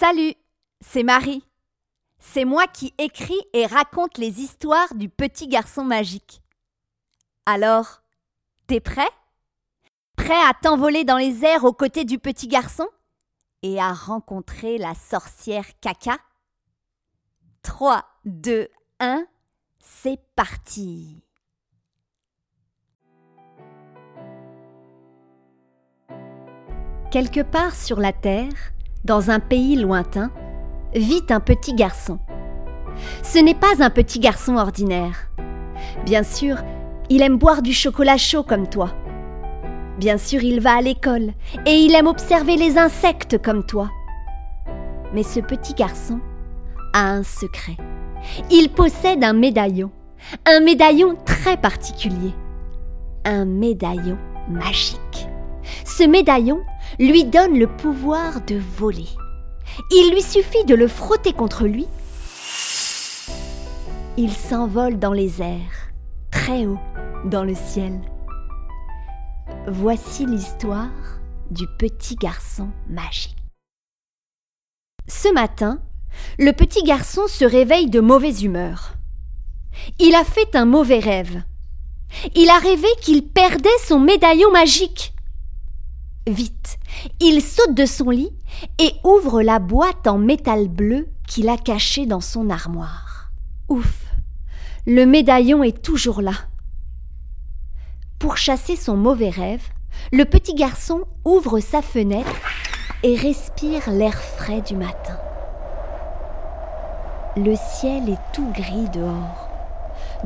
Salut, c'est Marie. C'est moi qui écris et raconte les histoires du petit garçon magique. Alors, t'es prêt? Prêt à t'envoler dans les airs aux côtés du petit garçon? Et à rencontrer la sorcière caca? 3, 2, 1, c'est parti Quelque part sur la Terre, dans un pays lointain, vit un petit garçon. Ce n'est pas un petit garçon ordinaire. Bien sûr, il aime boire du chocolat chaud comme toi. Bien sûr, il va à l'école et il aime observer les insectes comme toi. Mais ce petit garçon a un secret. Il possède un médaillon, un médaillon très particulier, un médaillon magique. Ce médaillon lui donne le pouvoir de voler. Il lui suffit de le frotter contre lui. Il s'envole dans les airs, très haut dans le ciel. Voici l'histoire du petit garçon magique. Ce matin, le petit garçon se réveille de mauvaise humeur. Il a fait un mauvais rêve. Il a rêvé qu'il perdait son médaillon magique. Vite, il saute de son lit et ouvre la boîte en métal bleu qu'il a cachée dans son armoire. Ouf, le médaillon est toujours là. Pour chasser son mauvais rêve, le petit garçon ouvre sa fenêtre et respire l'air frais du matin. Le ciel est tout gris dehors.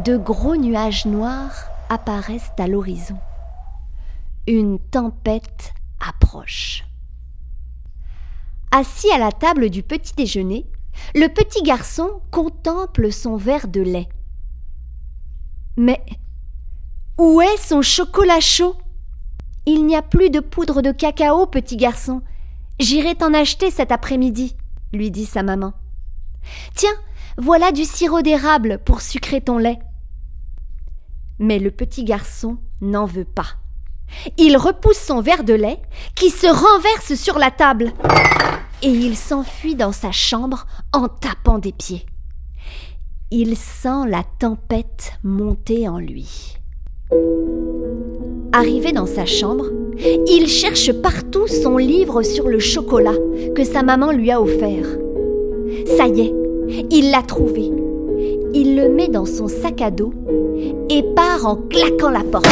De gros nuages noirs apparaissent à l'horizon. Une tempête Assis à la table du petit déjeuner, le petit garçon contemple son verre de lait. Mais où est son chocolat chaud? Il n'y a plus de poudre de cacao, petit garçon. J'irai t'en acheter cet après-midi, lui dit sa maman. Tiens, voilà du sirop d'érable pour sucrer ton lait. Mais le petit garçon n'en veut pas. Il repousse son verre de lait, qui se renverse sur la table, et il s'enfuit dans sa chambre en tapant des pieds. Il sent la tempête monter en lui. Arrivé dans sa chambre, il cherche partout son livre sur le chocolat que sa maman lui a offert. Ça y est, il l'a trouvé. Il le met dans son sac à dos et part en claquant la porte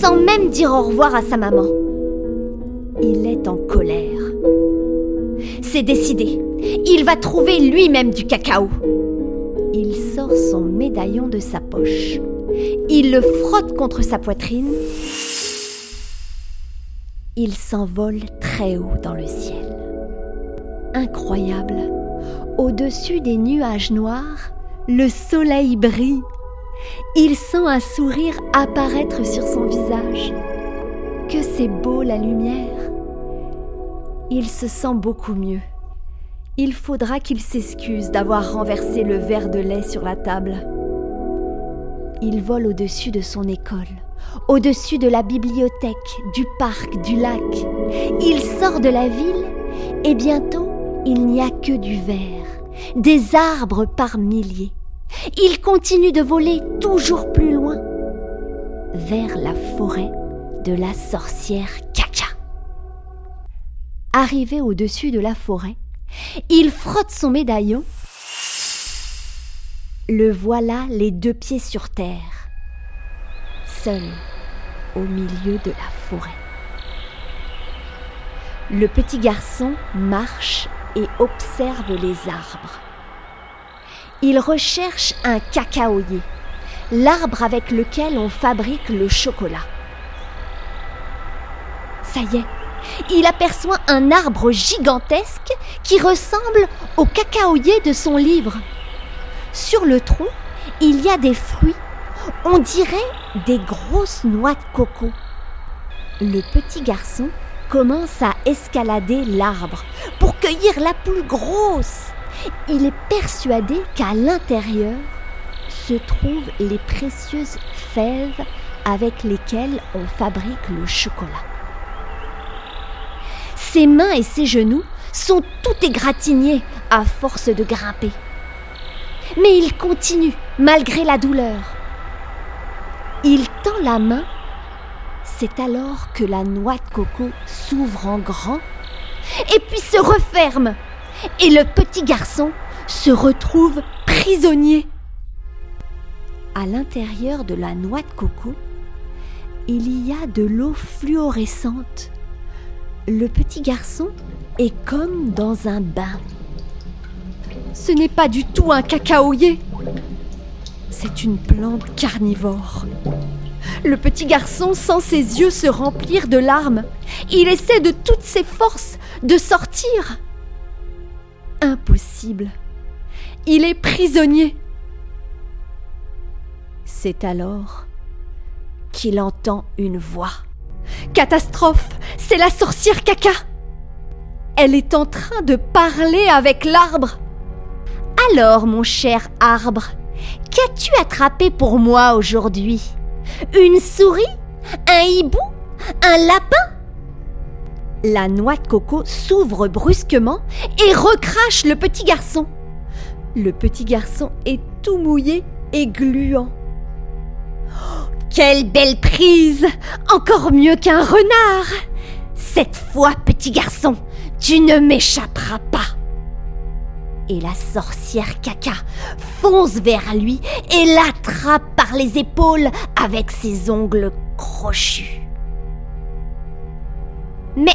sans même dire au revoir à sa maman. Il est en colère. C'est décidé. Il va trouver lui-même du cacao. Il sort son médaillon de sa poche. Il le frotte contre sa poitrine. Il s'envole très haut dans le ciel. Incroyable. Au-dessus des nuages noirs, le soleil brille il sent un sourire apparaître sur son visage. Que c'est beau la lumière. Il se sent beaucoup mieux. Il faudra qu'il s'excuse d'avoir renversé le verre de lait sur la table. Il vole au-dessus de son école, au-dessus de la bibliothèque, du parc, du lac. Il sort de la ville et bientôt il n'y a que du vert, des arbres par milliers. Il continue de voler toujours plus loin, vers la forêt de la sorcière Caca. Arrivé au-dessus de la forêt, il frotte son médaillon. Le voilà les deux pieds sur terre, seul au milieu de la forêt. Le petit garçon marche et observe les arbres il recherche un cacaoyer, l'arbre avec lequel on fabrique le chocolat. Ça y est, il aperçoit un arbre gigantesque qui ressemble au cacaoyer de son livre. Sur le tronc, il y a des fruits, on dirait des grosses noix de coco. Le petit garçon commence à escalader l'arbre pour cueillir la plus grosse. Il est persuadé qu'à l'intérieur se trouvent les précieuses fèves avec lesquelles on fabrique le chocolat. Ses mains et ses genoux sont tout égratignés à force de grimper. Mais il continue malgré la douleur. Il tend la main. C'est alors que la noix de coco s'ouvre en grand et puis se referme. Et le petit garçon se retrouve prisonnier. À l'intérieur de la noix de coco, il y a de l'eau fluorescente. Le petit garçon est comme dans un bain. Ce n'est pas du tout un cacaoyer. C'est une plante carnivore. Le petit garçon sent ses yeux se remplir de larmes. Il essaie de toutes ses forces de sortir. Impossible. Il est prisonnier. C'est alors qu'il entend une voix. Catastrophe C'est la sorcière caca Elle est en train de parler avec l'arbre. Alors, mon cher arbre, qu'as-tu attrapé pour moi aujourd'hui? Une souris? Un hibou? Un lapin? La noix de coco s'ouvre brusquement et recrache le petit garçon. Le petit garçon est tout mouillé et gluant. Quelle belle prise Encore mieux qu'un renard Cette fois, petit garçon, tu ne m'échapperas pas Et la sorcière caca fonce vers lui et l'attrape par les épaules avec ses ongles crochus. Mais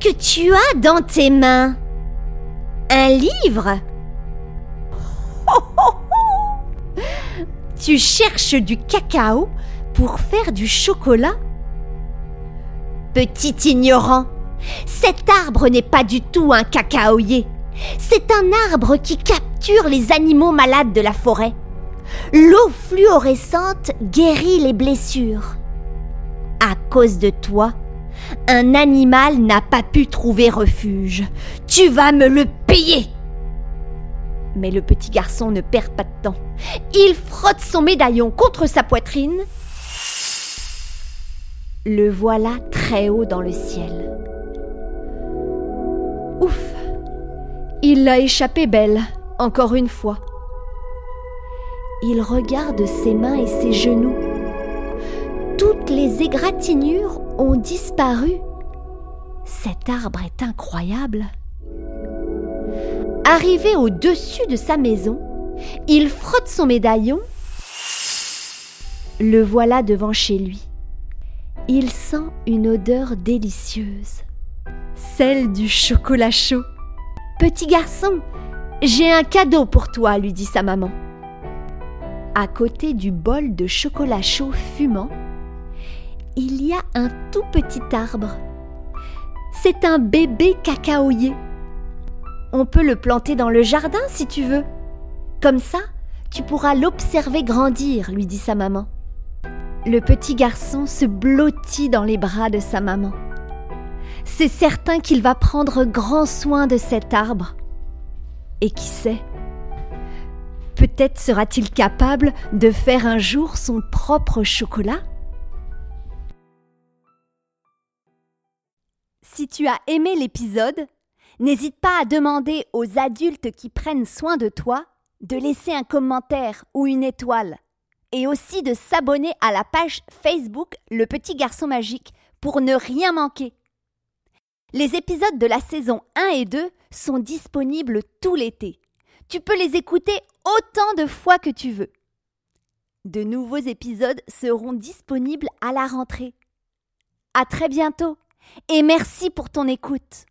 que tu as dans tes mains Un livre Tu cherches du cacao pour faire du chocolat Petit ignorant, cet arbre n'est pas du tout un cacaoyer. C'est un arbre qui capture les animaux malades de la forêt. L'eau fluorescente guérit les blessures. À cause de toi, un animal n'a pas pu trouver refuge. Tu vas me le payer. Mais le petit garçon ne perd pas de temps. Il frotte son médaillon contre sa poitrine. Le voilà très haut dans le ciel. Ouf Il l'a échappé belle, encore une fois. Il regarde ses mains et ses genoux. Toutes les égratignures ont disparu. Cet arbre est incroyable. Arrivé au-dessus de sa maison, il frotte son médaillon. Le voilà devant chez lui. Il sent une odeur délicieuse, celle du chocolat chaud. Petit garçon, j'ai un cadeau pour toi, lui dit sa maman. À côté du bol de chocolat chaud fumant, il y a un tout petit arbre. C'est un bébé cacaoyer. On peut le planter dans le jardin si tu veux. Comme ça, tu pourras l'observer grandir, lui dit sa maman. Le petit garçon se blottit dans les bras de sa maman. C'est certain qu'il va prendre grand soin de cet arbre. Et qui sait Peut-être sera-t-il capable de faire un jour son propre chocolat Si tu as aimé l'épisode, N'hésite pas à demander aux adultes qui prennent soin de toi de laisser un commentaire ou une étoile et aussi de s'abonner à la page Facebook Le Petit Garçon Magique pour ne rien manquer. Les épisodes de la saison 1 et 2 sont disponibles tout l'été. Tu peux les écouter autant de fois que tu veux. De nouveaux épisodes seront disponibles à la rentrée. À très bientôt et merci pour ton écoute.